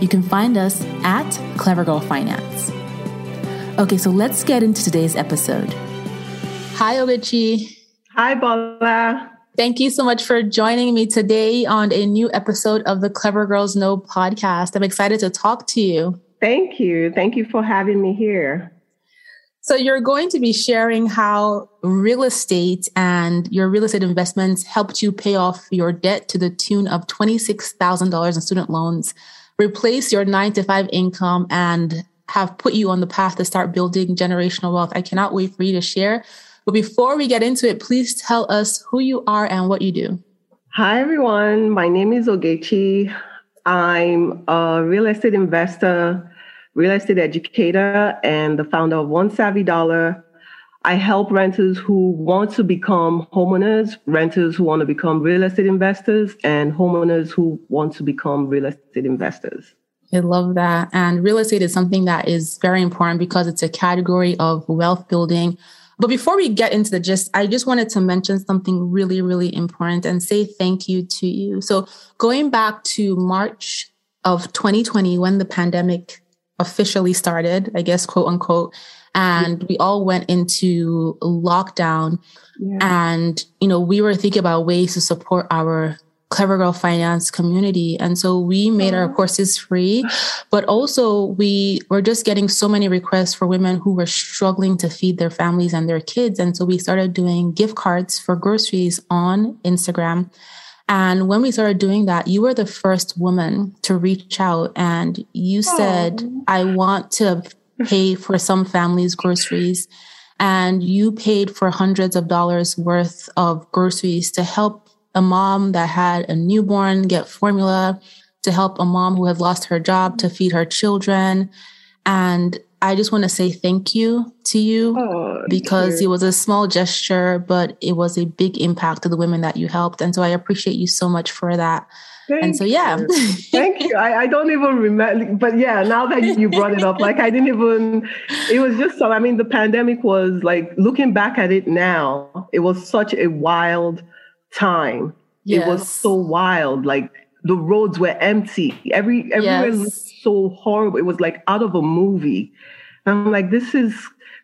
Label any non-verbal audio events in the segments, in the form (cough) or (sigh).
you can find us at Clever Girl Finance. Okay, so let's get into today's episode. Hi, Ogechi. Hi, Bola. Thank you so much for joining me today on a new episode of the Clever Girls Know podcast. I'm excited to talk to you. Thank you. Thank you for having me here. So, you're going to be sharing how real estate and your real estate investments helped you pay off your debt to the tune of $26,000 in student loans replace your nine to five income and have put you on the path to start building generational wealth. I cannot wait for you to share. But before we get into it, please tell us who you are and what you do. Hi, everyone. My name is Ogechi. I'm a real estate investor, real estate educator, and the founder of One Savvy Dollar, I help renters who want to become homeowners, renters who want to become real estate investors, and homeowners who want to become real estate investors. I love that. And real estate is something that is very important because it's a category of wealth building. But before we get into the gist, I just wanted to mention something really, really important and say thank you to you. So, going back to March of 2020, when the pandemic officially started, I guess, quote unquote, and we all went into lockdown. Yeah. and you know we were thinking about ways to support our clever girl finance community. And so we made our oh. courses free but also we were just getting so many requests for women who were struggling to feed their families and their kids. And so we started doing gift cards for groceries on instagram. And when we started doing that, you were the first woman to reach out and you said, oh. I want to pay for some families' groceries. And you paid for hundreds of dollars worth of groceries to help a mom that had a newborn get formula, to help a mom who had lost her job to feed her children. And I just want to say thank you to you oh, because it was a small gesture, but it was a big impact to the women that you helped. And so I appreciate you so much for that. Thank and so, yeah. You. (laughs) Thank you. I, I, don't even remember, but yeah, now that you brought it up, like I didn't even, it was just so, I mean, the pandemic was like looking back at it now, it was such a wild time. Yes. It was so wild. Like the roads were empty. Every, everywhere yes. looked so horrible. It was like out of a movie. And I'm like, this is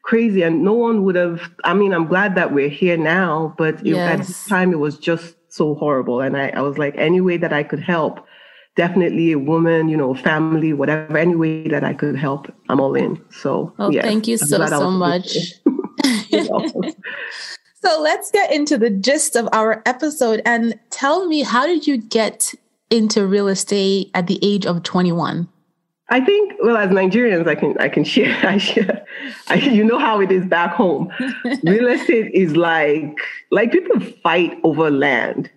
crazy. And no one would have, I mean, I'm glad that we're here now, but yes. at the time it was just so horrible. And I, I was like, any way that I could help, definitely a woman, you know, family, whatever, any way that I could help, I'm all in. So, oh, yes, thank you so, so much. (laughs) (laughs) so let's get into the gist of our episode and tell me, how did you get into real estate at the age of 21? I think, well, as Nigerians, I can I can share. (laughs) I share. I, you know how it is back home. (laughs) Real estate is like like people fight over land.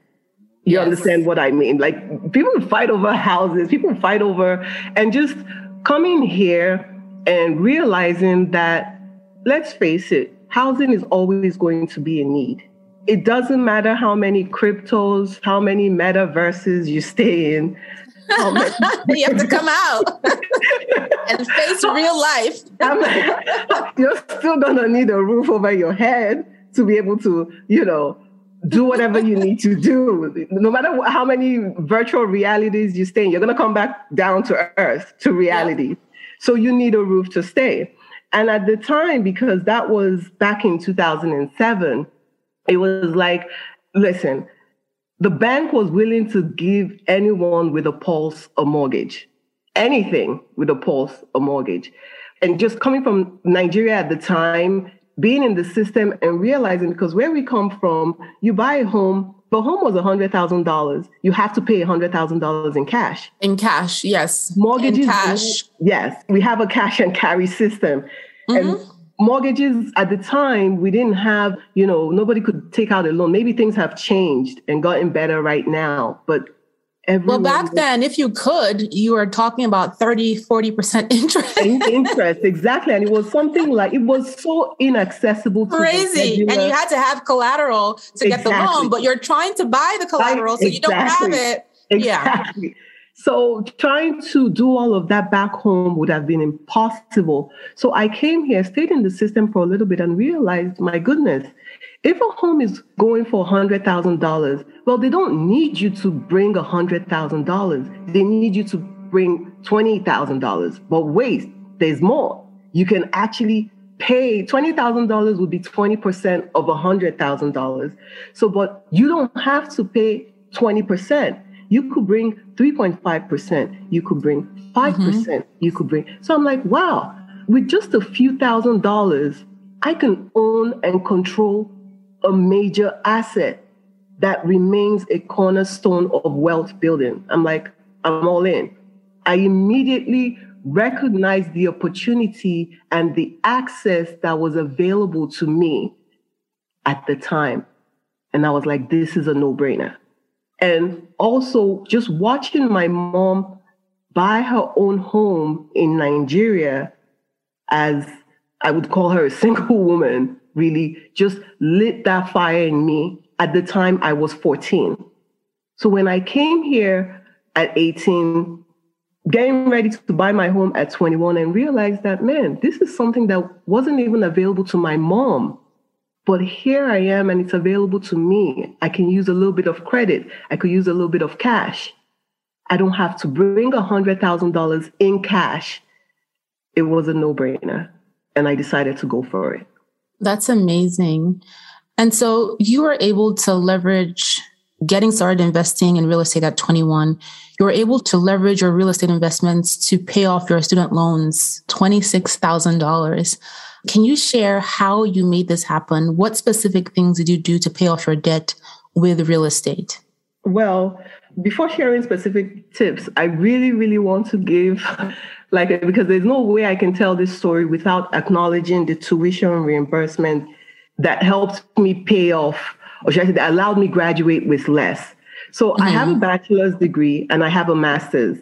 You yes. understand what I mean? Like people fight over houses. People fight over, and just coming here and realizing that, let's face it, housing is always going to be a need. It doesn't matter how many cryptos, how many metaverses you stay in (laughs) you have to come out (laughs) and face real life. (laughs) you're still gonna need a roof over your head to be able to, you know, do whatever you need to do. No matter how many virtual realities you stay in, you're gonna come back down to earth, to reality. Yeah. So you need a roof to stay. And at the time, because that was back in 2007, it was like listen, the bank was willing to give anyone with a pulse a mortgage, anything with a pulse a mortgage. And just coming from Nigeria at the time, being in the system and realizing because where we come from, you buy a home, the home was $100,000. You have to pay $100,000 in cash. In cash, yes. Mortgages. In cash. Yes. We have a cash and carry system. Mm-hmm. And mortgages at the time, we didn't have, you know, nobody could take out a loan. Maybe things have changed and gotten better right now. But Everyone well, back then, if you could, you were talking about 30, 40% (laughs) interest. interest, exactly. And it was something like, it was so inaccessible. Crazy. And you had to have collateral to exactly. get the loan, but you're trying to buy the collateral, so you don't have it. Exactly. Yeah. So trying to do all of that back home would have been impossible. So I came here, stayed in the system for a little bit and realized, my goodness, if a home is going for $100,000, well, they don't need you to bring $100,000. They need you to bring $20,000. But wait, there's more. You can actually pay $20,000 would be 20% of $100,000. So, but you don't have to pay 20%. You could bring 3.5%. You could bring 5%. Mm-hmm. You could bring. So I'm like, wow, with just a few thousand dollars, I can own and control a major asset that remains a cornerstone of wealth building. I'm like, I'm all in. I immediately recognized the opportunity and the access that was available to me at the time. And I was like, this is a no brainer. And also, just watching my mom buy her own home in Nigeria as I would call her a single (laughs) woman really just lit that fire in me. At the time, I was 14. So when I came here at 18, getting ready to buy my home at 21 and realized that, man, this is something that wasn't even available to my mom. But here I am and it's available to me. I can use a little bit of credit. I could use a little bit of cash. I don't have to bring $100,000 in cash. It was a no brainer. And I decided to go for it. That's amazing. And so you were able to leverage getting started investing in real estate at 21. You were able to leverage your real estate investments to pay off your student loans, $26,000. Can you share how you made this happen? What specific things did you do to pay off your debt with real estate? Well, before sharing specific tips, I really, really want to give (laughs) like because there's no way I can tell this story without acknowledging the tuition reimbursement that helped me pay off, or should I say that allowed me graduate with less. So mm-hmm. I have a mm-hmm. bachelor's degree and I have a master's.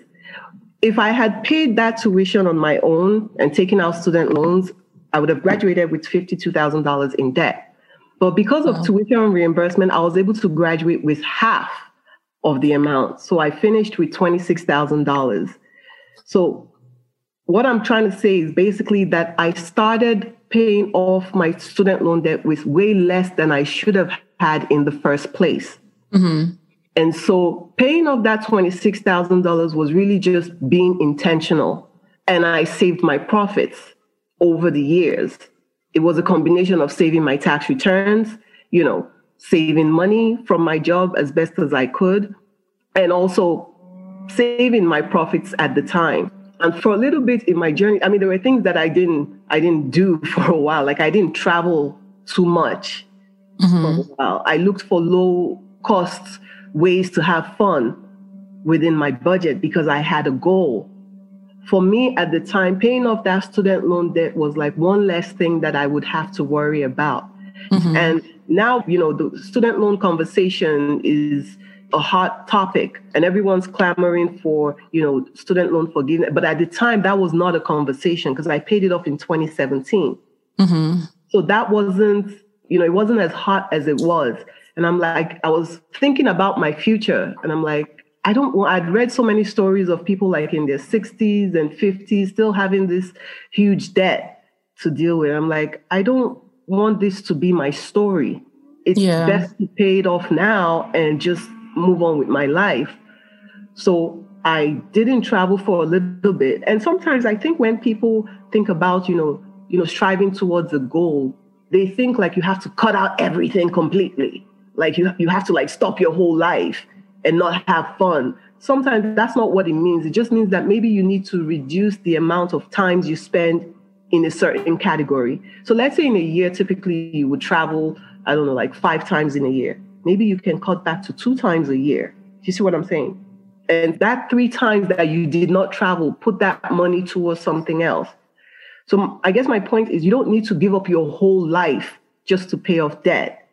If I had paid that tuition on my own and taken out student loans, I would have graduated with $52,000 in debt. But because of wow. tuition reimbursement, I was able to graduate with half of the amount. So I finished with $26,000. So what I'm trying to say is basically that I started paying off my student loan debt with way less than I should have had in the first place. Mm-hmm. And so paying off that $26,000 was really just being intentional. And I saved my profits over the years. It was a combination of saving my tax returns, you know, saving money from my job as best as I could, and also saving my profits at the time. And for a little bit in my journey, I mean, there were things that I didn't I didn't do (laughs) for a while. Like I didn't travel too much mm-hmm. for a while. I looked for low cost ways to have fun within my budget because I had a goal. For me at the time, paying off that student loan debt was like one less thing that I would have to worry about. Mm-hmm. And now, you know, the student loan conversation is a hot topic and everyone's clamoring for you know student loan forgiveness but at the time that was not a conversation because i paid it off in 2017 mm-hmm. so that wasn't you know it wasn't as hot as it was and i'm like i was thinking about my future and i'm like i don't i'd read so many stories of people like in their 60s and 50s still having this huge debt to deal with i'm like i don't want this to be my story it's yeah. best to pay it off now and just move on with my life. So I didn't travel for a little bit. And sometimes I think when people think about, you know, you know, striving towards a goal, they think like you have to cut out everything completely. like you, you have to like stop your whole life and not have fun. Sometimes that's not what it means. It just means that maybe you need to reduce the amount of times you spend in a certain category. So let's say in a year, typically you would travel, I don't know, like five times in a year. Maybe you can cut back to two times a year. You see what I'm saying? And that three times that you did not travel, put that money towards something else. So I guess my point is you don't need to give up your whole life just to pay off debt.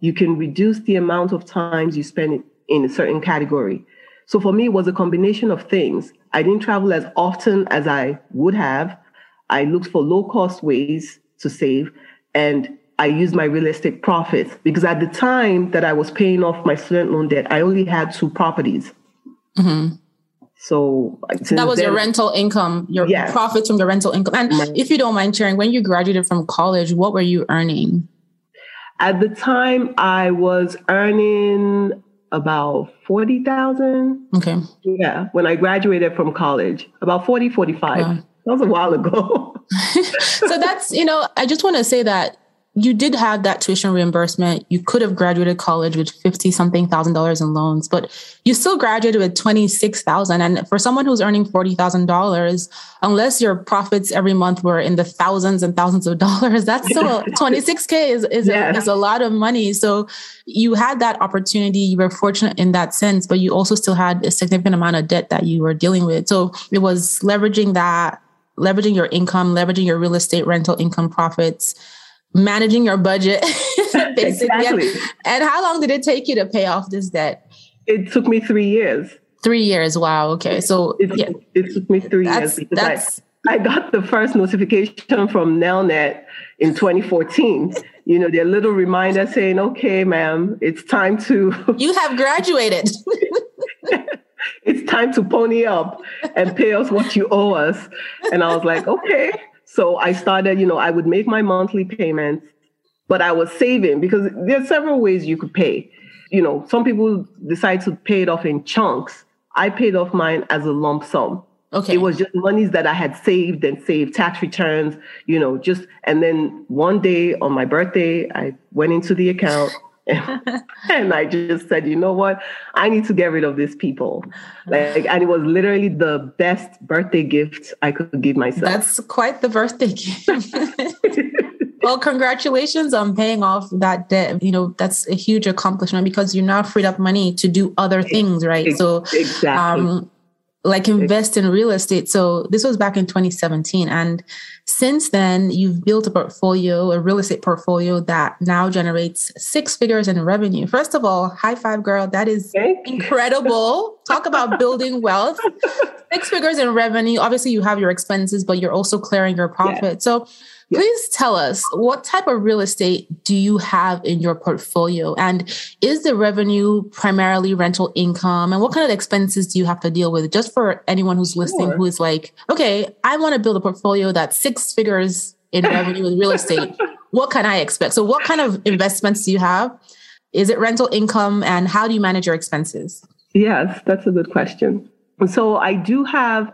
You can reduce the amount of times you spend in a certain category. So for me, it was a combination of things. I didn't travel as often as I would have. I looked for low cost ways to save and I used my real estate profits because at the time that I was paying off my student loan debt, I only had two properties. Mm-hmm. So that was then, your rental income, your yes. profits from the rental income. And my, if you don't mind sharing, when you graduated from college, what were you earning? At the time, I was earning about 40,000. Okay. Yeah. When I graduated from college, about 40, 45. That was a while ago. (laughs) so that's, you know, I just want to say that you did have that tuition reimbursement. You could have graduated college with 50 something thousand dollars in loans, but you still graduated with 26,000. And for someone who's earning $40,000, unless your profits every month were in the thousands and thousands of dollars, (laughs) that's still 26K (laughs) is, is, yeah. a, is a lot of money. So you had that opportunity. You were fortunate in that sense, but you also still had a significant amount of debt that you were dealing with. So it was leveraging that, leveraging your income, leveraging your real estate rental income profits managing your budget (laughs) (laughs) basically. Exactly. And how long did it take you to pay off this debt? It took me three years. Three years. Wow. Okay. So it, yeah. it took me three that's, years because I, I got the first notification from Nelnet in 2014. You know, their little reminder saying, okay, ma'am, it's time to. (laughs) You have graduated. it's time to pony up and pay us what you owe us. And I was like, okay. So I started, you know, I would make my monthly payments, but I was saving because there's several ways you could pay. You know, some people decide to pay it off in chunks. I paid off mine as a lump sum. Okay. It was just monies that I had saved and saved tax returns, you know, just and then one day on my birthday, I went into the account (laughs) and I just said, you know what? I need to get rid of these people. Like, and it was literally the best birthday gift I could give myself. That's quite the birthday gift. (laughs) well, congratulations on paying off that debt. You know, that's a huge accomplishment because you're now freed up money to do other things, right? So, exactly. Um, like invest in real estate. So this was back in 2017. And since then, you've built a portfolio, a real estate portfolio that now generates six figures in revenue. First of all, high five, girl. That is incredible. (laughs) Talk about building wealth. (laughs) Six figures in revenue. Obviously, you have your expenses, but you're also clearing your profit. Yeah. So Please tell us what type of real estate do you have in your portfolio? And is the revenue primarily rental income? And what kind of expenses do you have to deal with? Just for anyone who's listening sure. who is like, okay, I want to build a portfolio that's six figures in revenue with real estate. (laughs) What can I expect? So, what kind of investments do you have? Is it rental income? And how do you manage your expenses? Yes, that's a good question. So, I do have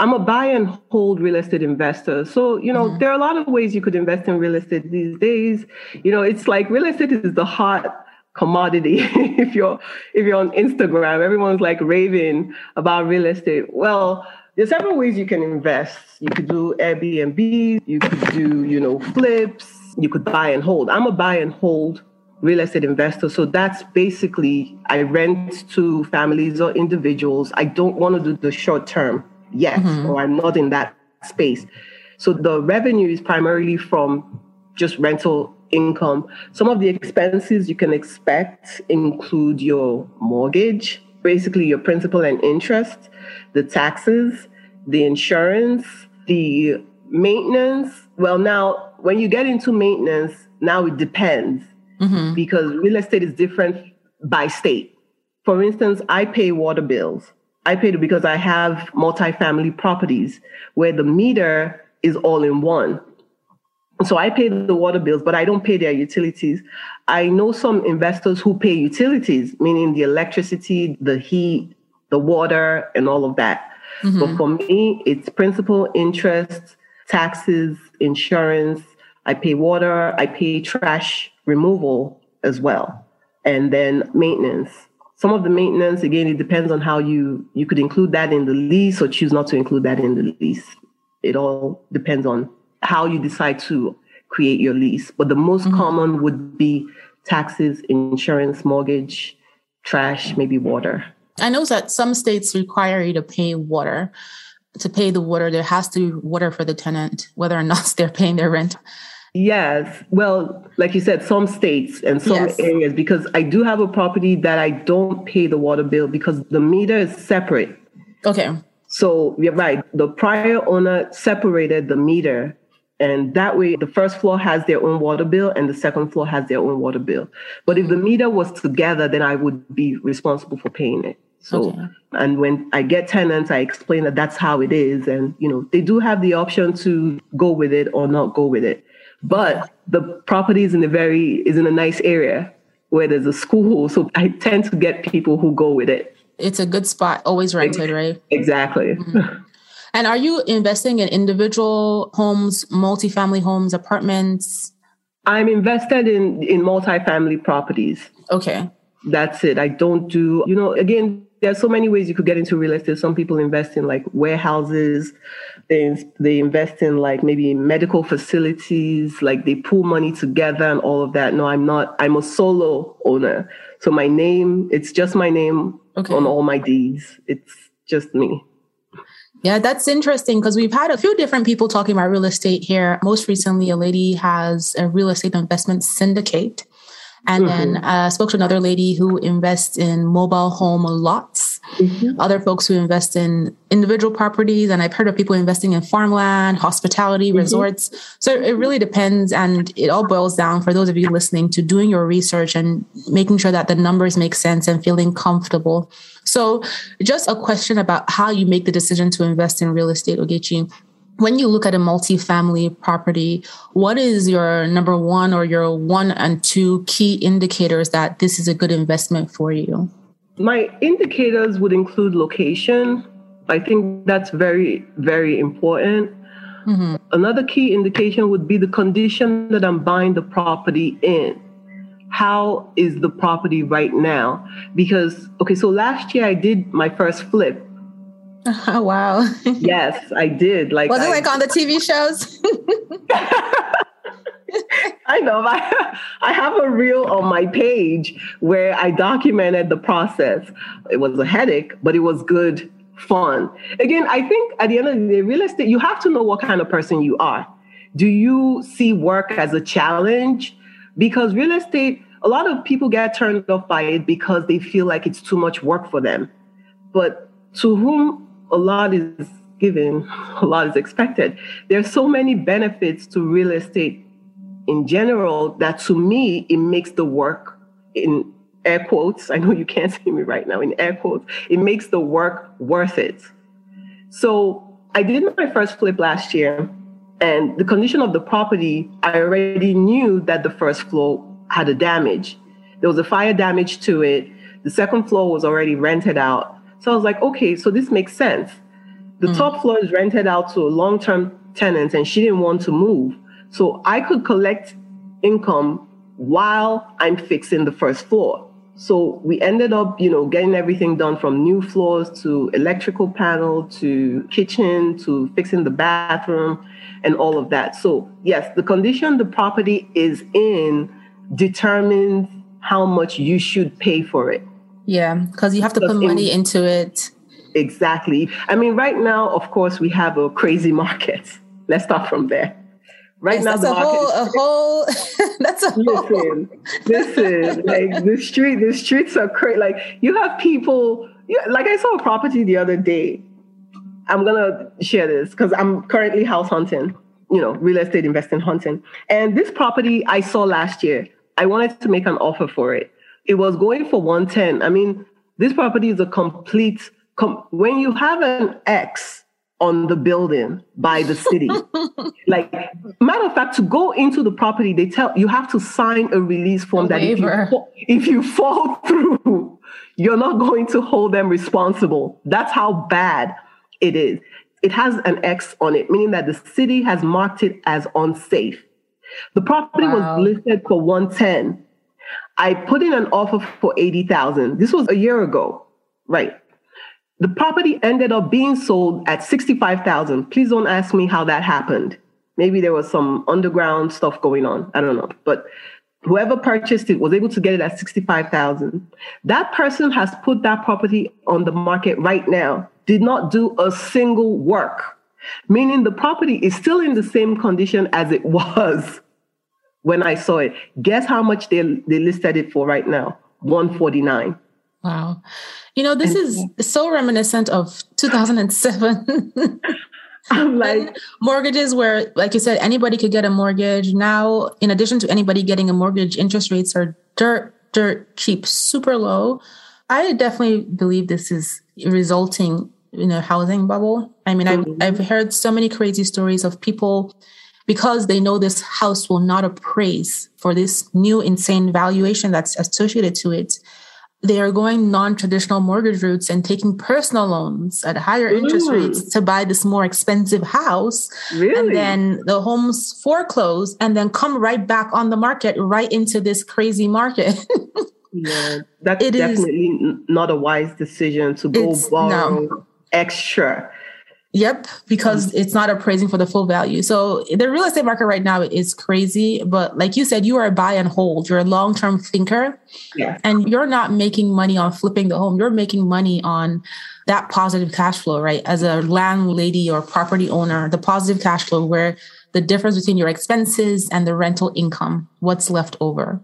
I'm a buy and hold real estate investor. So, you know, mm-hmm. there are a lot of ways you could invest in real estate these days. You know, it's like real estate is the hot commodity. (laughs) if you're if you're on Instagram, everyone's like raving about real estate. Well, there's several ways you can invest. You could do Airbnb, you could do, you know, flips, you could buy and hold. I'm a buy and hold real estate investor. So that's basically I rent to families or individuals. I don't want to do the short term yet, mm-hmm. or I'm not in that space. So the revenue is primarily from just rental income. Some of the expenses you can expect include your mortgage, basically your principal and interest, the taxes, the insurance, the maintenance. Well, now when you get into maintenance, now it depends mm-hmm. because real estate is different by state. For instance, I pay water bills. I paid it because I have multifamily properties where the meter is all in one. So I pay the water bills, but I don't pay their utilities. I know some investors who pay utilities, meaning the electricity, the heat, the water, and all of that. Mm-hmm. But for me, it's principal, interest, taxes, insurance. I pay water, I pay trash removal as well. and then maintenance. Some of the maintenance, again, it depends on how you you could include that in the lease or choose not to include that in the lease. It all depends on how you decide to create your lease. But the most mm-hmm. common would be taxes, insurance, mortgage, trash, maybe water. I know that some states require you to pay water. To pay the water, there has to be water for the tenant, whether or not (laughs) they're paying their rent. Yes. Well, like you said, some states and some yes. areas, because I do have a property that I don't pay the water bill because the meter is separate. Okay. So you're right. The prior owner separated the meter and that way, the first floor has their own water bill and the second floor has their own water bill. But if the mm-hmm. meter was together, then I would be responsible for paying it. So, okay. and when I get tenants, I explain that that's how it is. And, you know, they do have the option to go with it or not go with it. But the property is in a very, is in a nice area where there's a school. So I tend to get people who go with it. It's a good spot, always rented, right? Exactly. Mm-hmm. And are you investing in individual homes, multifamily homes, apartments? I'm invested in in multifamily properties. Okay. That's it. I don't do, you know, again, there's so many ways you could get into real estate. Some people invest in like warehouses. They, they invest in like maybe medical facilities, like they pool money together and all of that. No, I'm not. I'm a solo owner. So my name, it's just my name okay. on all my deeds. It's just me. Yeah, that's interesting because we've had a few different people talking about real estate here. Most recently, a lady has a real estate investment syndicate. And mm-hmm. then I uh, spoke to another lady who invests in mobile home lots, mm-hmm. other folks who invest in individual properties. And I've heard of people investing in farmland, hospitality, mm-hmm. resorts. So it really depends. And it all boils down for those of you listening to doing your research and making sure that the numbers make sense and feeling comfortable. So just a question about how you make the decision to invest in real estate, Ogechi when you look at a multifamily property, what is your number one or your one and two key indicators that this is a good investment for you? My indicators would include location. I think that's very, very important. Mm-hmm. Another key indication would be the condition that I'm buying the property in. How is the property right now? Because, okay, so last year I did my first flip Oh, (laughs) wow. yes, I did. Like Was it I, like on the TV shows? (laughs) I know. I, (laughs) I have a reel on my page where I documented the process. It was a headache, but it was good fun. Again, I think at the end of the day, real estate, you have to know what kind of person you are. Do you see work as a challenge? Because real estate, a lot of people get turned off by it because they feel like it's too much work for them. But to whom a lot is given, a lot is expected. There are so many benefits to real estate in general that to me, it makes the work in air quotes. I know you can't see me right now in air quotes. It makes the work worth it. So I did my first flip last year and the condition of the property, I already knew that the first floor had a damage. There was a fire damage to it. The second floor was already rented out. So I was like, okay, so this makes sense. The mm. top floor is rented out to a long term tenant and she didn't want to move. So I could collect income while I'm fixing the first floor. So we ended up, you know, getting everything done from new floors to electrical panel to kitchen to fixing the bathroom and all of that. So, yes, the condition the property is in determines how much you should pay for it. Yeah, because you have to put money in, into it. Exactly. I mean, right now, of course, we have a crazy (laughs) market. Let's start from there. Right yes, now, that's (laughs) a whole, a whole. that's a listen, whole. listen. Like the street, the streets are crazy. Like you have people. like I saw a property the other day. I'm gonna share this because I'm currently house hunting. You know, real estate investing hunting. And this property I saw last year. I wanted to make an offer for it it was going for 110. I mean, this property is a complete, com- when you have an X on the building by the city, (laughs) like, matter of fact, to go into the property, they tell you have to sign a release form a that if you, if you fall (laughs) through, you're not going to hold them responsible. That's how bad it is. It has an X on it, meaning that the city has marked it as unsafe. The property wow. was listed for 110 I put in an offer for 80,000. This was a year ago, right? The property ended up being sold at 65,000. Please don't ask me how that happened. Maybe there was some underground stuff going on. I don't know. But whoever purchased it was able to get it at 65,000. That person has put that property on the market right now, did not do a single work, meaning the property is still in the same condition as it (laughs) was when I saw it. Guess how much they, they listed it for right now? 149. Wow. You know, this is so reminiscent of 2007. (laughs) I'm like mortgages where, like you said, anybody could get a mortgage. Now, in addition to anybody getting a mortgage, interest rates are dirt, dirt cheap, super low. I definitely believe this is resulting in a housing bubble. I mean, mm-hmm. I've, I've heard so many crazy stories of people because they know this house will not appraise for this new insane valuation that's associated to it they are going non-traditional mortgage routes and taking personal loans at higher interest rates to buy this more expensive house really? and then the homes foreclose and then come right back on the market right into this crazy market (laughs) yeah that's it definitely is, not a wise decision to go borrow no. extra Yep, because mm. it's not appraising for the full value. So the real estate market right now is crazy. But like you said, you are a buy and hold. You're a long term thinker. Yeah. And you're not making money on flipping the home. You're making money on that positive cash flow, right? As a landlady or property owner, the positive cash flow where the difference between your expenses and the rental income, what's left over.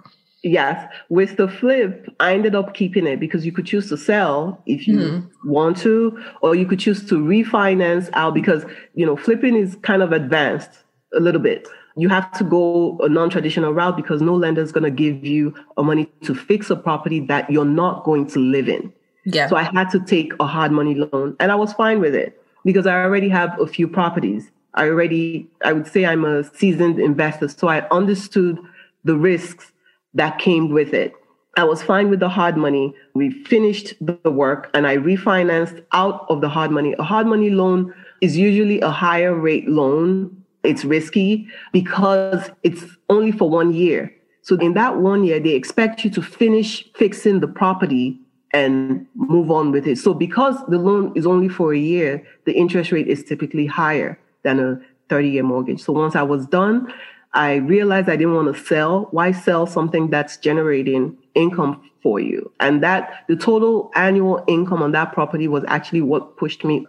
Yes. With the flip, I ended up keeping it because you could choose to sell if you mm-hmm. want to, or you could choose to refinance out because, you know, flipping is kind of advanced a little bit. You have to go a non traditional route because no lender is going to give you a money to fix a property that you're not going to live in. Yeah. So I had to take a hard money loan and I was fine with it because I already have a few properties. I already, I would say I'm a seasoned investor. So I understood the risks that came with it. I was fine with the hard money. We finished the work and I refinanced out of the hard money. A hard money loan is usually a higher rate loan. It's risky because it's only for one year. So in that one year, they expect you to finish fixing the property and move on with it. So because the loan is only for a year, the interest rate is typically higher than a 30 year mortgage. So once I was done, I realized I didn't want to sell. Why sell something that's generating income for you? And that the total annual income on that property was actually what pushed me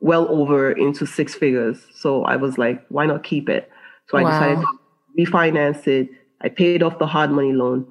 well over into six figures. So I was like, why not keep it? So I wow. decided to refinance it. I paid off the hard money loan,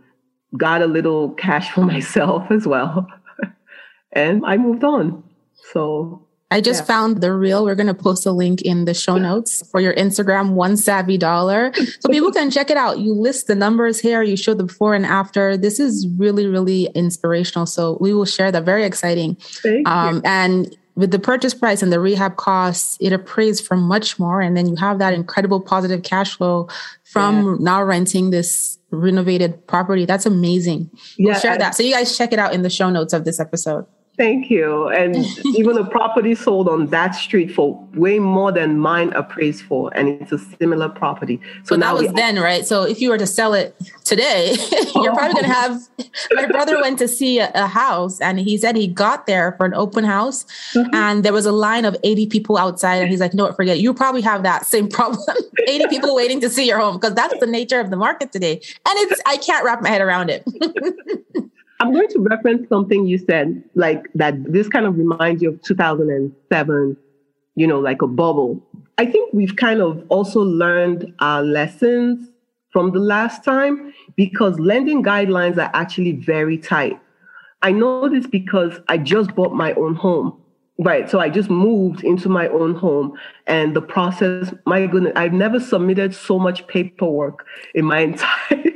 got a little cash for (laughs) myself as well. (laughs) and I moved on. So I just yeah. found the reel. We're going to post a link in the show notes for your Instagram, one savvy dollar. So people can check it out. You list the numbers here, you show the before and after. This is really, really inspirational. So we will share that. Very exciting. Um, and with the purchase price and the rehab costs, it appraised for much more. And then you have that incredible positive cash flow from yeah. now renting this renovated property. That's amazing. We'll yeah, share that. So you guys check it out in the show notes of this episode. Thank you. And (laughs) even a property sold on that street for way more than mine appraised for, and it's a similar property. So that was then, right? So if you were to sell it today, (laughs) you're probably going to have. (laughs) My brother went to see a, a, house, and he said he got there for an open house, mm-hmm. and there was a line of 80 people outside, and he's like, "No, forget. It. You probably have that same problem. 80 people waiting to see your home because that's the nature of the market today, and it's I can't wrap my head around it." I'm going to reference something you said, like that this kind of reminds you of 2007, you know, like a bubble. I think we've kind of also learned our lessons from the last time because lending guidelines are actually very tight. I know this because I just bought my own home. Right. So I just moved into my own home and the process, my goodness, I've never submitted so much paperwork in my (laughs) entire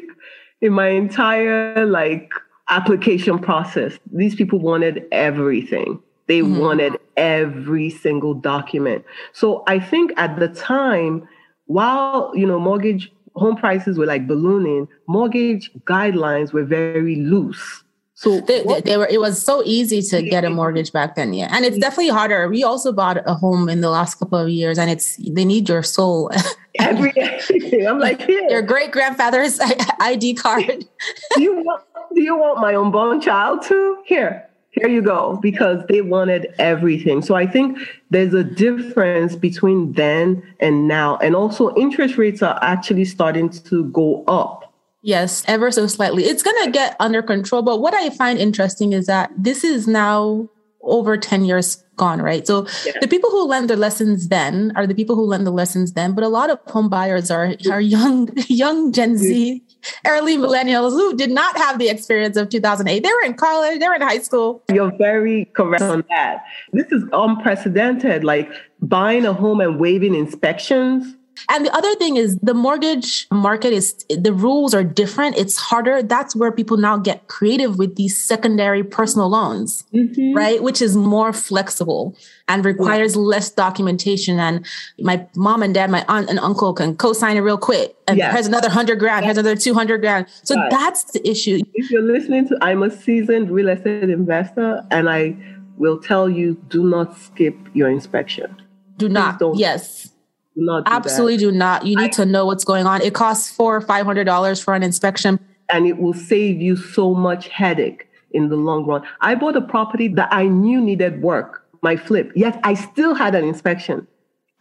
in my entire like application process. These people wanted everything. They mm-hmm. wanted every single document. So I think at the time, while, you know, mortgage home prices were like ballooning, mortgage guidelines were very loose. So they, they, were. It was so easy to get a mortgage back then, yeah. And it's definitely harder. We also bought a home in the last couple of years, and it's they need your soul (laughs) Every (laughs) everything. I'm like, here. Your great grandfather's (laughs) ID card. (laughs) do you want do you want my unborn child too? Here. Here you go. Because they wanted everything. So I think there's a difference between then and now. And also interest rates are actually starting to go up. Yes, ever so slightly. It's going to get under control. But what I find interesting is that this is now over 10 years gone, right? So yeah. the people who learned their lessons then are the people who learned the lessons then, but a lot of home buyers are, are young, (laughs) young Gen Z, early millennials who did not have the experience of 2008. They were in college, they were in high school. You're very correct on that. This is unprecedented, like buying a home and waiving inspections and the other thing is the mortgage market is the rules are different. It's harder. That's where people now get creative with these secondary personal loans, mm-hmm. right? Which is more flexible and requires yeah. less documentation. And my mom and dad, my aunt and uncle can co-sign it real quick. And yes. here's another hundred grand, here's another 200 grand. So right. that's the issue. If you're listening to, I'm a seasoned real estate investor and I will tell you, do not skip your inspection. Do not. Yes not do Absolutely that. do not. You need I, to know what's going on. It costs four or five hundred dollars for an inspection. And it will save you so much headache in the long run. I bought a property that I knew needed work, my flip. Yet I still had an inspection.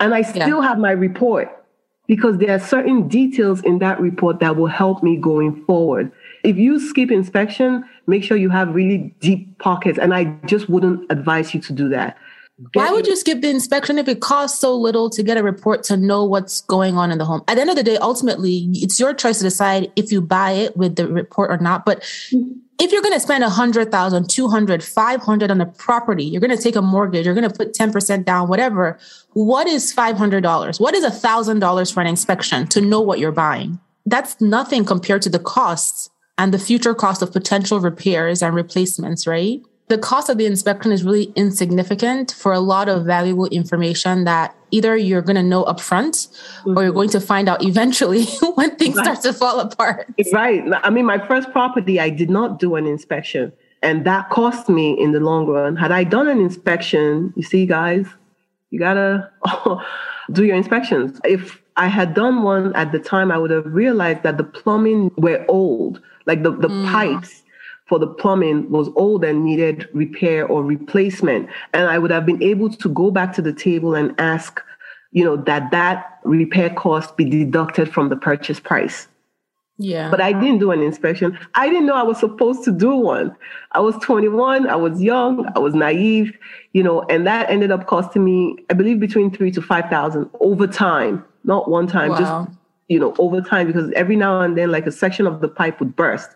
And I still yeah. have my report because there are certain details in that report that will help me going forward. If you skip inspection, make sure you have really deep pockets. And I just wouldn't advise you to do that. Why would you skip the inspection if it costs so little to get a report to know what's going on in the home? At the end of the day, ultimately, it's your choice to decide if you buy it with the report or not. But if you're going to spend 100,000, 200, 500 on a property, you're going to take a mortgage, you're going to put 10% down, whatever. What is $500? What is $1,000 for an inspection to know what you're buying? That's nothing compared to the costs and the future cost of potential repairs and replacements, right? The cost of the inspection is really insignificant for a lot of valuable information that either you're going to know upfront mm-hmm. or you're mm-hmm. going to find out eventually (laughs) when things right. start to fall apart. Right. I mean, my first property, I did not do an inspection, and that cost me in the long run. Had I done an inspection, you see, guys, you got to (laughs) do your inspections. If I had done one at the time, I would have realized that the plumbing were old, like the, the mm. pipes for the plumbing was old and needed repair or replacement. And I would have been able to go back to the table and ask, you know, that that repair cost be deducted from the purchase price. Yeah. But I didn't do an inspection. I didn't know I was supposed to do one. I was 21, I was young, I was naive, you know, and that ended up costing me, I believe, between three to 5,000 over time, not one time, wow. just, you know, over time, because every now and then, like a section of the pipe would burst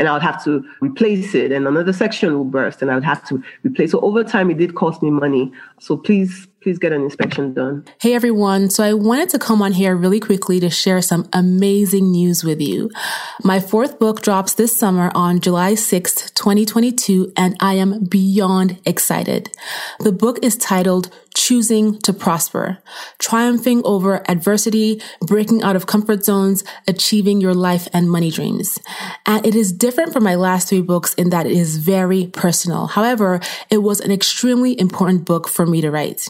and I would have to replace it, and another section will burst, and I would have to replace. So over time, it did cost me money. So please, please get an inspection done. Hey everyone. So I wanted to come on here really quickly to share some amazing news with you. My fourth book drops this summer on July 6th, 2022, and I am beyond excited. The book is titled choosing to prosper, triumphing over adversity, breaking out of comfort zones, achieving your life and money dreams. And it is different from my last three books in that it is very personal. However, it was an extremely important book for me to write.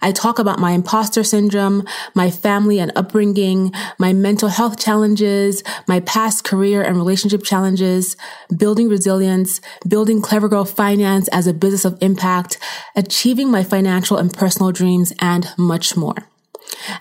I talk about my imposter syndrome, my family and upbringing, my mental health challenges, my past career and relationship challenges, building resilience, building Clever Girl Finance as a business of impact, achieving my financial and personal dreams, and much more.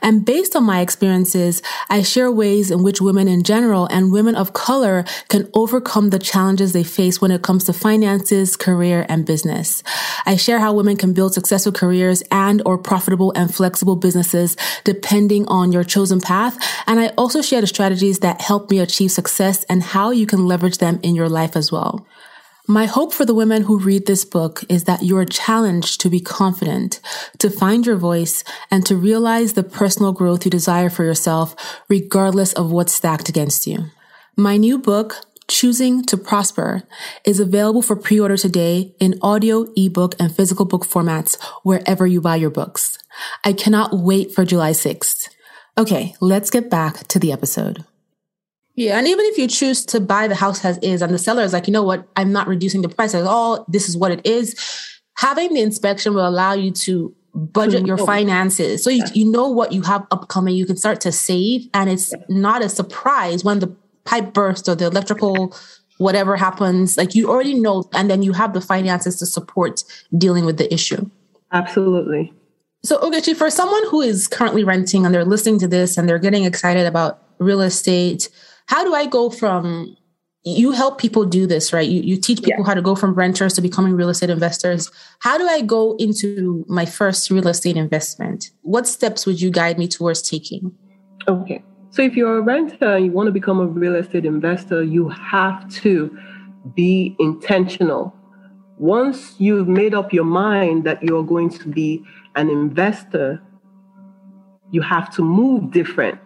And based on my experiences, I share ways in which women in general and women of color can overcome the challenges they face when it comes to finances, career, and business. I share how women can build successful careers and or profitable and flexible businesses depending on your chosen path. And I also share the strategies that help me achieve success and how you can leverage them in your life as well. My hope for the women who read this book is that you are challenged to be confident, to find your voice, and to realize the personal growth you desire for yourself, regardless of what's stacked against you. My new book, Choosing to Prosper, is available for pre-order today in audio, ebook, and physical book formats wherever you buy your books. I cannot wait for July 6th. Okay, let's get back to the episode. Yeah, and even if you choose to buy the house as is, and the seller is like, you know what, I'm not reducing the price at all. This is what it is. Having the inspection will allow you to budget your finances. So you, you know what you have upcoming you can start to save and it's not a surprise when the pipe bursts or the electrical whatever happens. Like you already know and then you have the finances to support dealing with the issue. Absolutely. So ogechi for someone who is currently renting and they're listening to this and they're getting excited about real estate how do i go from you help people do this, right? You, you teach people yeah. how to go from renters to becoming real estate investors. How do I go into my first real estate investment? What steps would you guide me towards taking? Okay. So if you're a renter and you want to become a real estate investor, you have to be intentional. Once you've made up your mind that you're going to be an investor, you have to move different.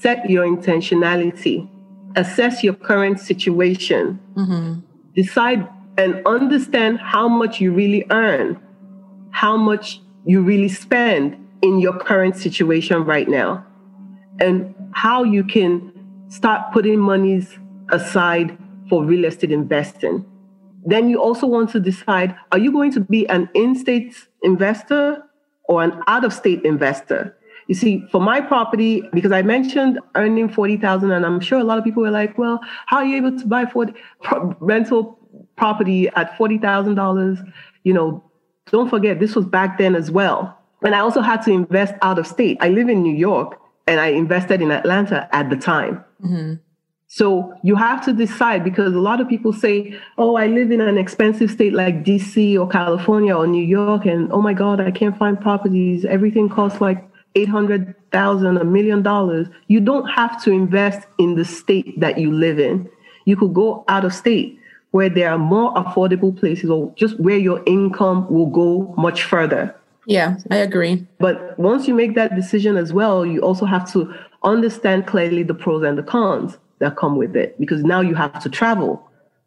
Set your intentionality assess your current situation, mm-hmm. decide and understand how much you really earn, how much you really spend in your current situation right now, and how you can start putting monies aside for real estate investing. Then you also want to decide are you going to be an in state investor or an out of state investor? You see, for my property, because I mentioned earning 40,000 and I'm sure a lot of people were like, well, how are you able to buy for rental property at $40,000? You know, don't forget this was back then as well. And I also had to invest out of state. I live in New York and I invested in Atlanta at the time. Mm-hmm. So you have to decide because a lot of people say, oh, I live in an expensive state like DC or California or New York, and oh my God, I can't find properties. Everything costs like 800,000, a million dollars, you don't have to invest in the state that you live in. You could go out of state where there are more affordable places or just where your income will go much further. Yeah, I agree. But once you make that decision as well, you also have to understand clearly the pros and the cons that come with it because now you have to travel.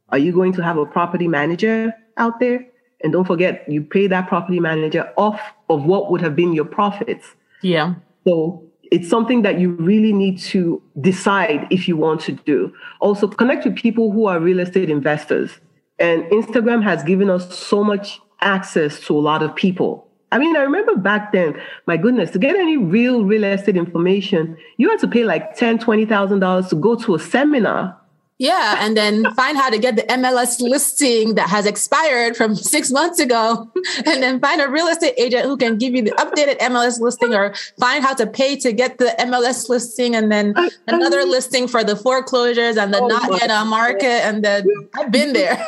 Are you going to have a property manager out there? And don't forget, you pay that property manager off of what would have been your profits. Yeah. So it's something that you really need to decide if you want to do. Also, connect with people who are real estate investors. And Instagram has given us so much access to a lot of people. I mean, I remember back then, my goodness, to get any real real estate information, you had to pay like $10,000, $20,000 to go to a seminar yeah, and then find how to get the MLS listing that has expired from six months ago, (laughs) and then find a real estate agent who can give you the updated MLS listing, or find how to pay to get the MLS listing, and then another listing for the foreclosures and the oh not yet on market. And then I've been (laughs) there.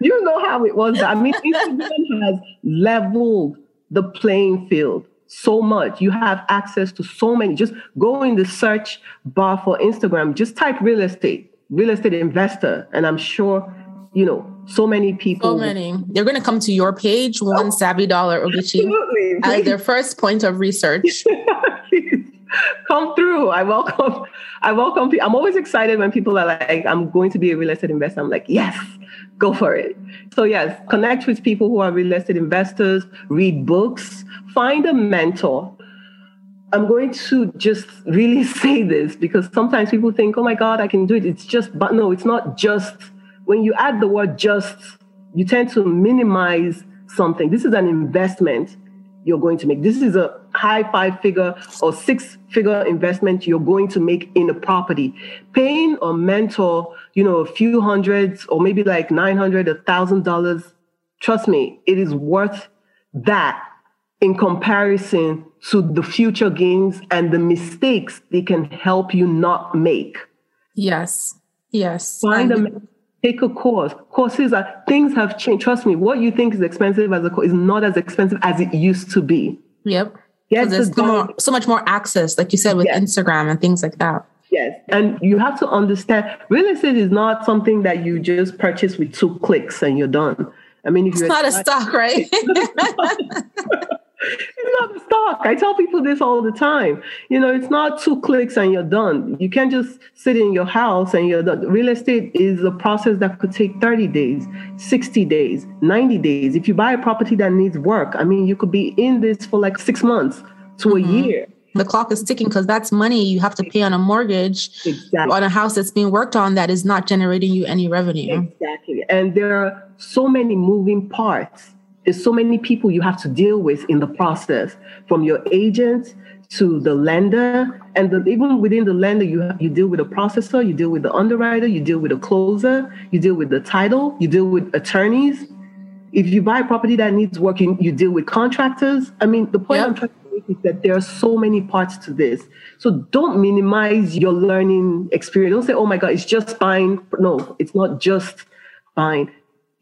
you know how it was. I mean, Instagram (laughs) has leveled the playing field so much. You have access to so many. Just go in the search bar for Instagram, just type real estate, real estate investor, and I'm sure, you know, so many people. So many. They're going to come to your page, one oh, savvy dollar Ogechi, as their first point of research. (laughs) come through. I welcome. I welcome. I'm always excited when people are like, "I'm going to be a real estate investor." I'm like, "Yes, go for it." So yes, connect with people who are real estate investors. Read books find a mentor. I'm going to just really (laughs) say this because sometimes people think, oh my God, I can do it. It's just, but no, it's not just. When you add the word just, you tend to minimize something. This is an investment you're going to make. This is a high five figure or six figure investment you're going to make in a property. Paying a mentor, you know, a few hundreds or maybe like 900, a thousand dollars. Trust me, it is worth that in comparison to the future gains and the mistakes they can help you not make. Yes. Yes. Find them. Take a course. Courses are things have changed. Trust me, what you think is expensive as a course is not as expensive as it used to be. Yep. Yes, there's so, more, so much more access, like you said, with yes. Instagram and things like that. Yes. And you have to understand real estate is not something that you just purchase with two clicks and you're done. I mean, if it's not a stock, right? (laughs) (laughs) (laughs) it's not a stock. I tell people this all the time. You know, it's not two clicks and you're done. You can't just sit in your house and you're done. Real estate is a process that could take 30 days, 60 days, 90 days. If you buy a property that needs work, I mean, you could be in this for like six months to mm-hmm. a year. The clock is ticking because that's money you have to pay on a mortgage exactly. on a house that's being worked on that is not generating you any revenue. Exactly. And there are so many moving parts there's so many people you have to deal with in the process, from your agent to the lender, and the, even within the lender, you you deal with a processor, you deal with the underwriter, you deal with a closer, you deal with the title, you deal with attorneys. If you buy a property that needs working, you, deal with contractors. I mean, the point. I'm trying to make is that there are so many parts to this. So don't minimize your learning experience. Don't say, "Oh my God, it's just fine." No, it's not just fine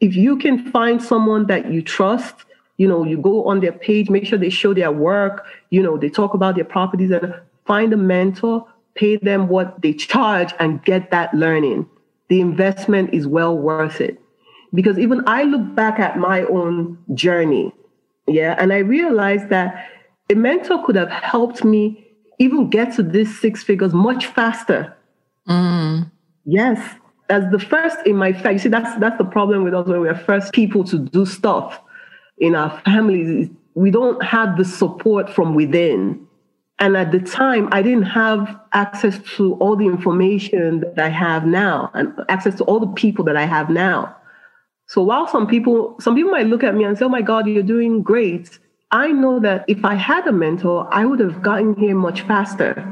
if you can find someone that you trust, you know, you go on their page, make sure they show their work, you know, they talk about their properties and find a mentor, pay them what they charge and get that learning. The investment is well worth it. Because even I look back at my own journey, yeah, and I realized that a mentor could have helped me even get to this six figures much faster. Mm. Yes, as the first in my family, you see, that's that's the problem with us when we're first people to do stuff in our families. We don't have the support from within. And at the time, I didn't have access to all the information that I have now and access to all the people that I have now. So while some people, some people might look at me and say, Oh my God, you're doing great. I know that if I had a mentor, I would have gotten here much faster.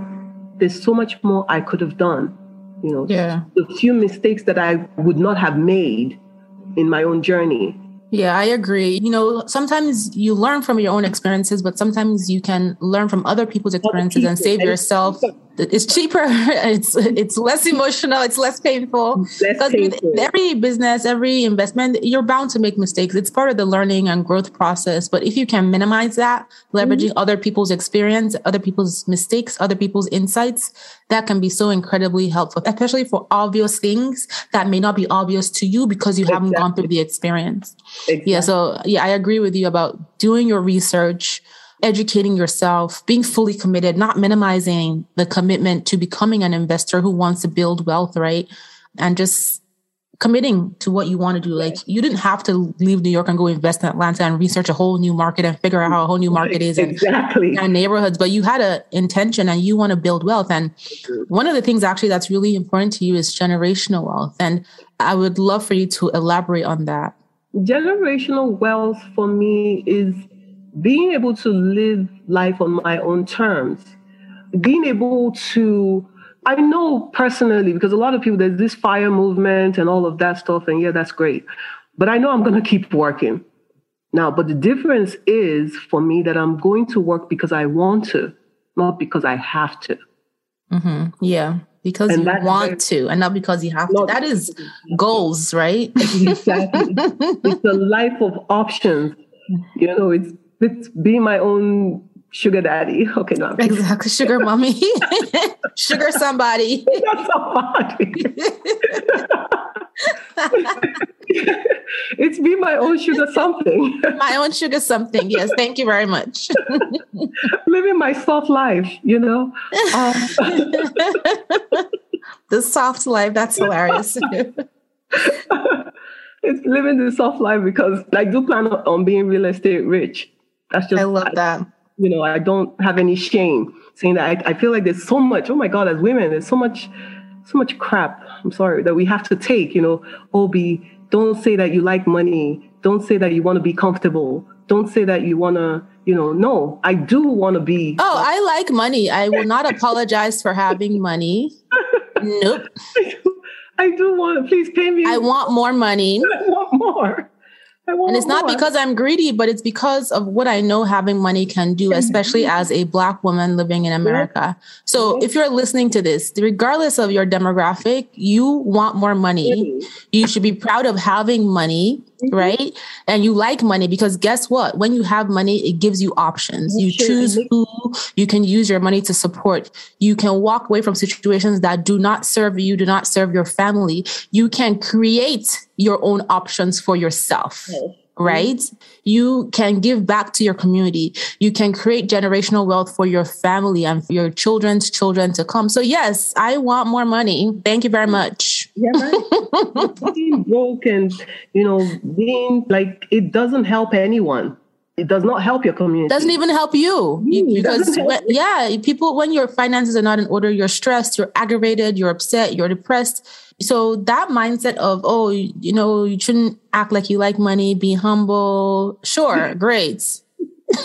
There's so much more I could have done you know yeah. the few mistakes that i would not have made in my own journey yeah, I agree. You know, sometimes you learn from your own experiences, but sometimes you can learn from other people's experiences and save yourself. It's cheaper. (laughs) It's it's less emotional. It's less painful. Because with every business, every investment, you're bound to make mistakes. It's part of the learning and growth process. But if you can minimize that, leveraging mm-hmm. other people's experience, other people's mistakes, other people's insights, that can be so incredibly helpful, especially for obvious things that may not be obvious to you because you exactly. haven't gone through the experience. Exactly. Yeah. So yeah, I agree with you about doing your research, educating yourself, being fully committed, not minimizing the commitment to becoming an investor who wants to build wealth, right? And just committing to what you want to do. Like you didn't have to leave New York and go invest in Atlanta and research a whole new market and figure out how a whole new market is exactly. and, and neighborhoods, but you had an intention and you want to build wealth. And one of the things actually that's really important to you is generational wealth. And I would love for you to elaborate on that. Generational wealth for me is being able to live life on my own terms, being able to, I know personally, because a lot of people, there's this fire movement and all of that stuff, and yeah, that's great. But I know I'm going to keep working. Now, but the difference is for me that I'm going to work because I want to, not because I have to. Mm-hmm. Yeah because and you want very, to and not because you have to. That is goals, right? exactly. it's a (laughs) life of options. You know, it's it's being my own sugar daddy. (laughs) Okay, no. I'm Exactly. Sugar mommy. (laughs) sugar somebody. (laughs) Sugar somebody. it's be my own sugar something. my own sugar something. Yes. Thank you very much. Living my soft life, you know. Um, the soft life. That's hilarious. it's living the soft life because I do plan on being real estate rich. That's just I love that. You know, I don't have any shame saying that. I, I feel like there's so much. Oh my God, as women, there's so much so much crap. I'm sorry that we have to take. You know, Obi, don't say that you like money. Don't say that you want to be comfortable. Don't say that you want to. You know, no, I do want to be. Oh, I like money. I will not (laughs) apologize for having money. (laughs) Nope. I do want. Please pay me. I want more money. (laughs) I want more and it's not because I'm greedy, but it's because of what I know having money can do, especially as a Black woman living in America. So if you're listening to this, regardless of your demographic, you want more money. You should be proud of having money mm-hmm. right? And you like money because guess what? When you have money, it gives you options. You choose who you can use your money to support. You can walk away from situations that do not serve you, do not serve your family. You can create your own options for yourself. Right? Mm-hmm. You can give back to your community. You can create generational wealth for your family and for your children's children to come. So, yes, I want more money. Thank you very much. Yeah, right. being broke and, you know, being like, it doesn't help anyone. It does not help your community. Doesn't even help you Mm, because when, yeah, people when your finances are not in order, you're stressed, you're aggravated, you're upset, you're depressed. So that mindset of oh, you know, you shouldn't act like you like money, be humble. Sure, (laughs) great,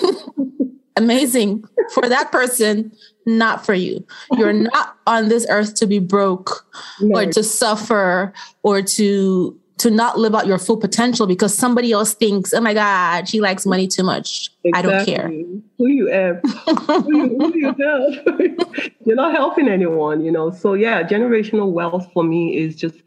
(laughs) amazing for that person, not for you. You're (laughs) not on this earth to be broke or to suffer or to to not live out your full potential because somebody else thinks, oh my God, she likes money too much. I don't care. Who you help? (laughs) who, you, who you help? (laughs) You're not helping anyone, you know. So yeah, generational wealth for me is just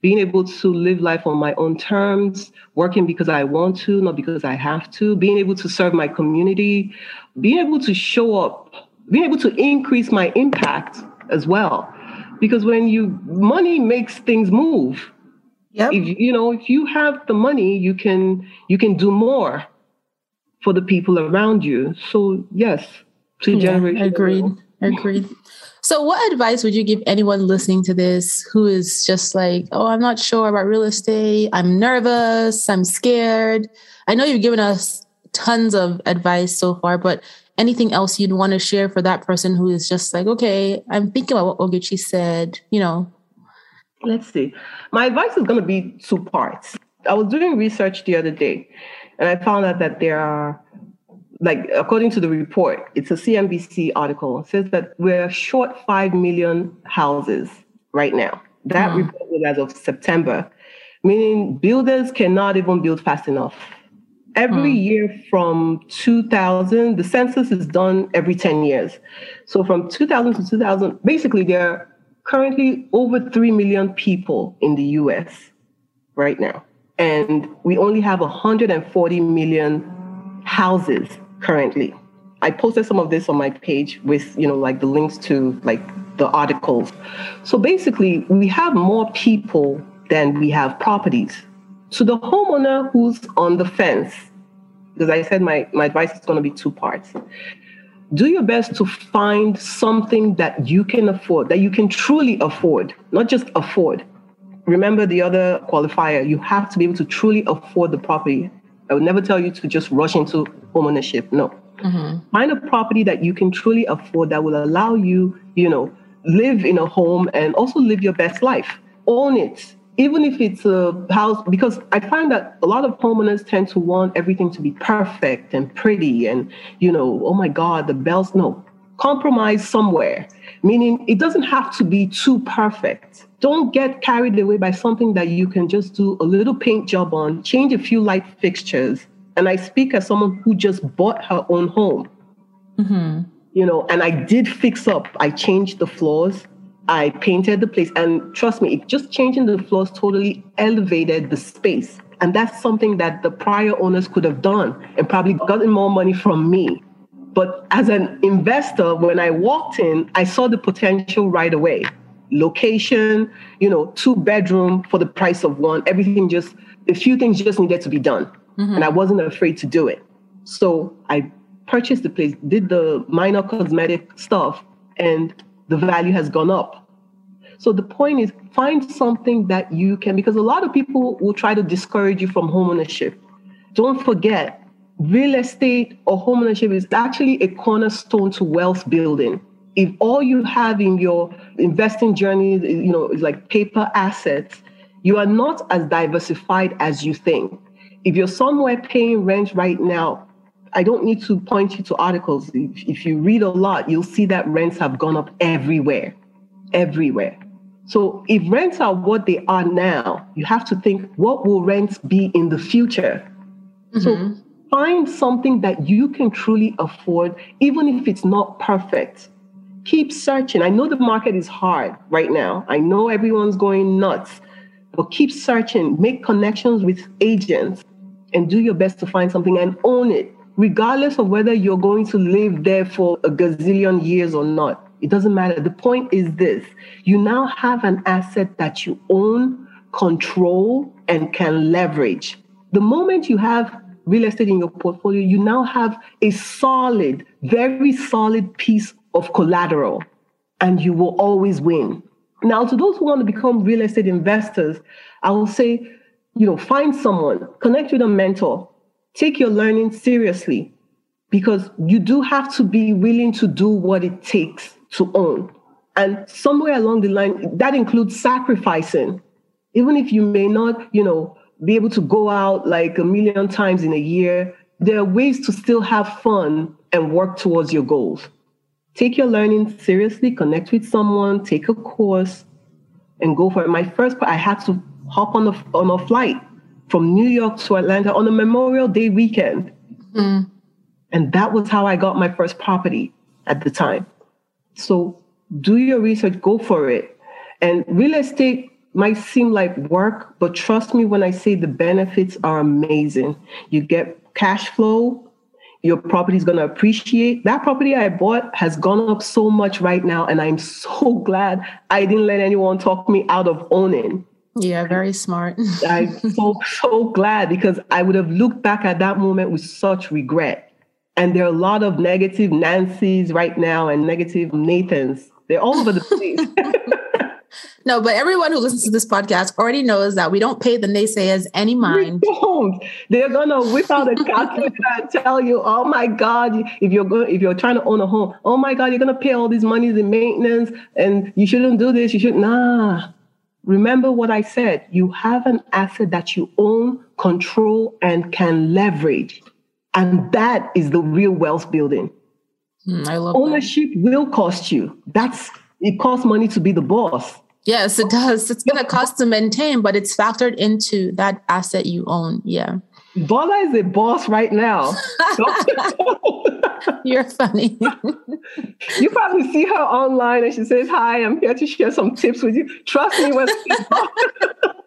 being able to live life on my own terms, working because I want to, not because I have to, being able to serve my community, being able to show up, being able to increase my impact as well. Because when you money makes things move. Yep. If you know, if you have the money, you can you can do more for the people around you. So yes, to Yeah, generational agreed. Agreed. So, what advice would you give anyone listening to this who is just like, oh, I'm not sure about real estate. I'm nervous. I'm scared. I know you've given us tons of advice so far, but anything else you'd want to share for that person who is just like, okay, I'm thinking about what Ogechi said, you know? Let's see. My advice is going to be two parts. I was doing research the other day, and I found out that there are, like, according to the report, it's a CNBC article, it says that we're short 5 million houses right now. That Hmm. report was as of September, meaning builders cannot even build fast enough. Every Hmm. year from 2000, the census is done every 10 years. So from 2000 to 2000, basically, there are currently over 3 million people in the US right now. And we only have 140 million houses currently. I posted some of this on my page with, you know, like the links to like the articles. So basically, we have more people than we have properties. So the homeowner who's on the fence, because I said my, my advice is going to be two parts. Do your best to find something that you can afford, that you can truly afford, not just afford. Remember the other qualifier, you have to be able to truly afford the property. I would never tell you to just rush into homeownership. No. Mm-hmm. Find a property that you can truly afford that will allow you, you know, live in a home and also live your best life. Own it. Even if it's a house, because I find that a lot of homeowners tend to want everything to be perfect and pretty and, you know, oh my God, the bells. No, compromise somewhere, meaning it doesn't have to be too perfect. Don't get carried away by something that you can just do a little paint job on, change a few light fixtures. And I speak as someone who just bought her own home mm-hmm. you know, and I did fix up. I changed the floors. I painted the place. And trust me, it just changing the floors totally elevated the space. And that's something that the prior owners could have done and probably gotten more money from me. But as an investor, when I walked in, I saw the potential right away. Location, you know, two bedroom for the price of one. Everything just, a few things just needed to be done. Mm-hmm. And I wasn't afraid to do it. So I purchased the place, did the minor cosmetic stuff, and the value has gone up. So the point is find something that you can, because a lot of people will try to discourage you from homeownership. Don't forget, real estate or homeownership is actually a cornerstone to wealth building. If all you have in your investing journey, you know, is like paper assets, you are not as diversified as you think. If you're somewhere paying rent right now, I don't need to point you to articles. If, if you read a lot, you'll see that rents have gone up everywhere, everywhere. So if rents are what they are now, you have to think, what will rents be in the future? So mm-hmm. find something that you can truly afford, even if it's not perfect. Keep searching. I know the market is hard right now. I know everyone's going nuts, but keep searching. Make connections with agents and do your best to find something and own it, regardless of whether you're going to live there for a gazillion years or not. It doesn't matter. The point is this you now have an asset that you own, control, and can leverage. The moment you have real estate in your portfolio, you now have a solid, very solid piece of collateral, and you will always win. Now, to those who want to become real estate investors, I will say, you know, find someone, connect with a mentor, take your learning seriously because you do have to be willing to do what it takes to own. And somewhere along the line, that includes sacrificing. Even if you may not, you know, be able to go out like a million times in a year, there are ways to still have fun and work towards your goals. Take your learning seriously, connect with someone, take a course, and go for it. My first part, I had to hop on a, on a flight from New York to Atlanta on a Memorial Day weekend. Mm. And that was how I got my first property at the time. So do your research, go for it. And real estate might seem like work, but trust me when I say the benefits are amazing. You get cash flow, your property is going to appreciate. That property I bought has gone up so much right now, and I'm so glad I didn't let anyone talk me out of owning. Yeah, very smart. (laughs) I'm so, so glad because I would have looked back at that moment with such regret. And there are a lot of negative Nancy's right now and negative Nathans. They're all over the place. (laughs) no, but everyone who listens to this podcast already knows that we don't pay the naysayers any mind. We don't. They're gonna whip out a calculator and tell you, "Oh my God, if you're going, if you're trying to own a home, oh my God, you're gonna pay all these monies in maintenance, and you shouldn't do this. You should nah." Remember what I said. You have an asset that you own, control, and can leverage. And that is the real wealth building. Mm, I love ownership that. will cost you. That's it costs money to be the boss. Yes, it does. It's going to cost to maintain, but it's factored into that asset you own. Yeah. Bola is a boss right now. (laughs) You're funny. you probably see her online and she says, Hi, I'm here to share some tips with you. Trust me, when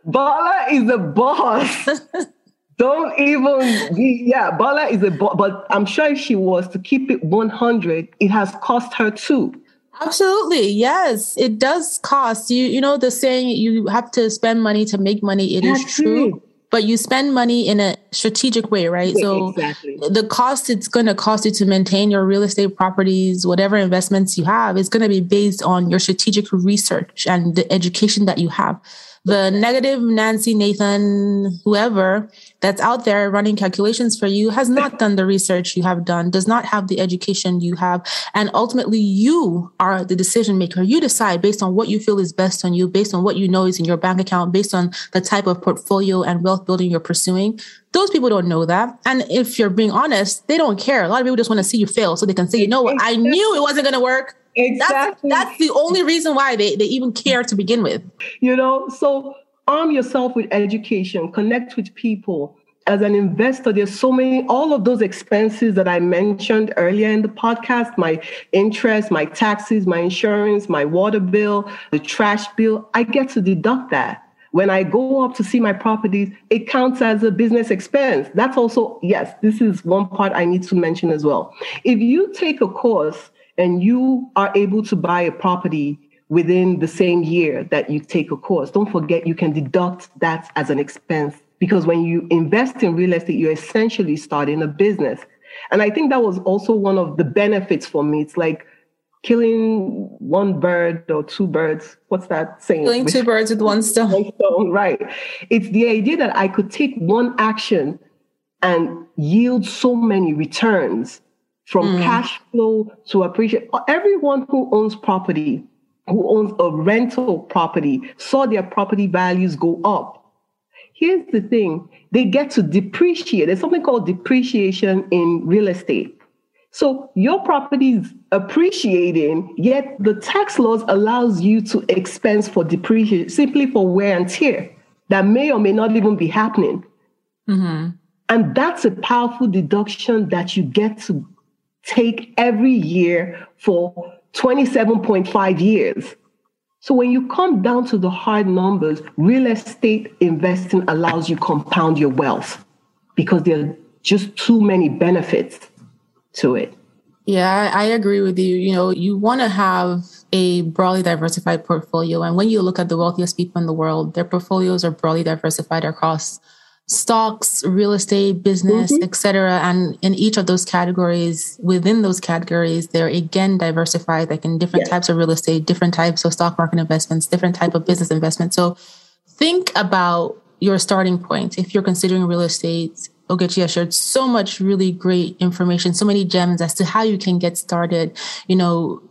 Bola (laughs) is a boss. (laughs) Don't even be, yeah, Bola is a boss. But I'm sure if she was to keep it 100, it has cost her too. Absolutely. Yes, it does cost. You you know the saying you have to spend money to make money. It That's is true. It but you spend money in a strategic way, right? So exactly. the cost it's going to cost you to maintain your real estate properties, whatever investments you have, is going to be based on your strategic research and the education that you have the negative Nancy, Nathan, whoever that's out there running calculations for you has not done the research you have done, does not have the education you have. And ultimately, you are the decision maker. You decide based on what you feel is best on you, based on what you know is in your bank account, based on the type of portfolio and wealth building you're pursuing. Those people don't know that. And if you're being honest, they don't care. A lot of people just want to see you fail so they can say, you know what, I knew it wasn't going to work. Exactly. That's, that's the only reason why they, they even care to begin with. You know, so arm yourself with education, connect with people. As an investor, there's so many, all of those expenses that I mentioned earlier in the podcast my interest, my taxes, my insurance, my water bill, the trash bill I get to deduct that. When I go up to see my properties, it counts as a business expense. That's also, yes, this is one part I need to mention as well. If you take a course and you are able to buy a property within the same year that you take a course, don't forget you can deduct that as an expense because when you invest in real estate, you're essentially starting a business. And I think that was also one of the benefits for me. It's like killing one bird or two birds. What's that saying? Killing two (laughs) birds with one stone. One stone, right. It's the idea that I could take one action and yield so many returns from mm. cash flow to appreciate. Everyone who owns property, who owns a rental property, saw their property values go up. Here's the thing they get to depreciate. There's something called depreciation in real estate. So your property is appreciating, yet the tax laws allows you to expense for depreciation simply for wear and tear that may or may not even be happening. Mm-hmm. And that's a powerful deduction that you get to take every year for 27.5 years. So when you come down to the hard numbers, real estate investing allows you compound your wealth because there are just too many benefits to it. Yeah, I agree with you. You know, you want to have a broadly diversified portfolio. And when you look at the wealthiest people in the world, their portfolios are broadly diversified across stocks, real estate, business, mm-hmm. etc. And in each of those categories, within those categories, they're again diversified, like in different yes. types of real estate, different types of stock market investments, different type of business investments. So think about your starting point. If you're considering real estate, Ogechi has shared so much really great information, so many gems as to how you can get started. You know,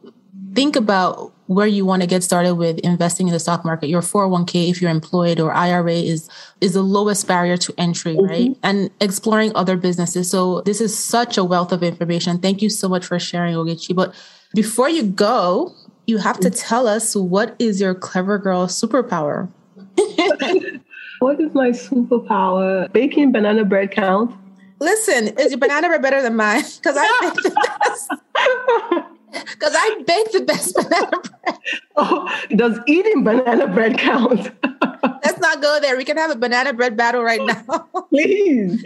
think about where you want to get started with investing in the stock market. Your 401k, if you're employed, or IRA is is the lowest barrier to entry, mm-hmm. right? And exploring other businesses. So this is such a wealth of information. Thank you so much for sharing, Ogechi. But before you go, you have to tell us what is your clever girl superpower. (laughs) what is my superpower? Baking banana bread count? Listen, is your banana bread better than mine? (laughs) Because I bake the best. (laughs) Because I bake the best (laughs) banana bread. Oh, does eating banana bread count? (laughs) Let's not go there. We can have a banana bread battle right now. Please,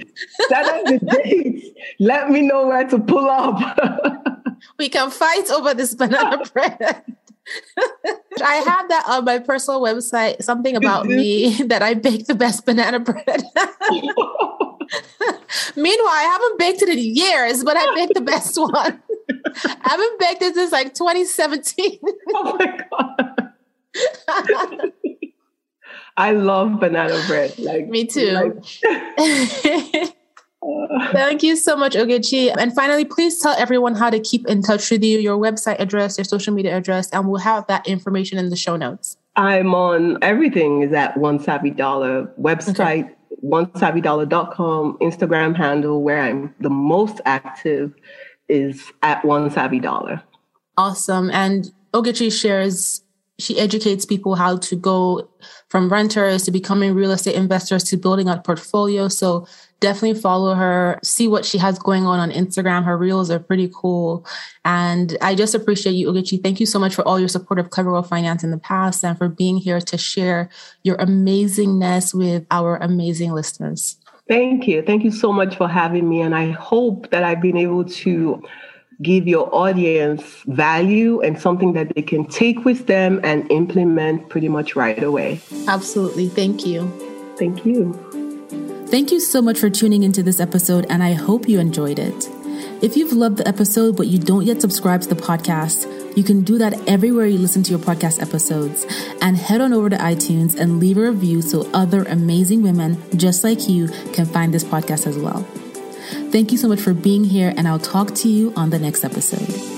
set up the dates. Let me know where to pull up. we can fight over this banana bread. I have that on my personal website, something about me that I bake the best banana bread. Meanwhile, I haven't baked it in years, but I baked the best one. (laughs) I haven't baked it since like 2017. oh my God. (laughs) I love banana bread. Like me too. Like, (laughs) Thank you so much, Ogechi. And finally, please tell everyone how to keep in touch with you, your website address, your social media address, and we'll have that information in the show notes. I'm on everything is at One Savvy Dollar website, okay. onesavvydollar.com, Instagram handle where I'm the most active is at One Savvy Dollar. Awesome. And Ogechi shares she educates people how to go from renters to becoming real estate investors to building a portfolio. So definitely follow her, see what she has going on on Instagram. Her reels are pretty cool. And I just appreciate you, Ogechi. Thank you so much for all your support of Clever Girl Finance in the past and for being here to share your amazingness with our amazing listeners. Thank you. Thank you so much for having me. And I hope that I've been able to give your audience value and something that they can take with them and implement pretty much right away. Absolutely. Thank you. Thank you. Thank you so much for tuning into this episode, and I hope you enjoyed it. If you've loved the episode but you don't yet subscribe to the podcast, you can do that everywhere you listen to your podcast episodes. And head on over to iTunes and leave a review so other amazing women just like you can find this podcast as well. Thank you so much for being here, and I'll talk to you on the next episode.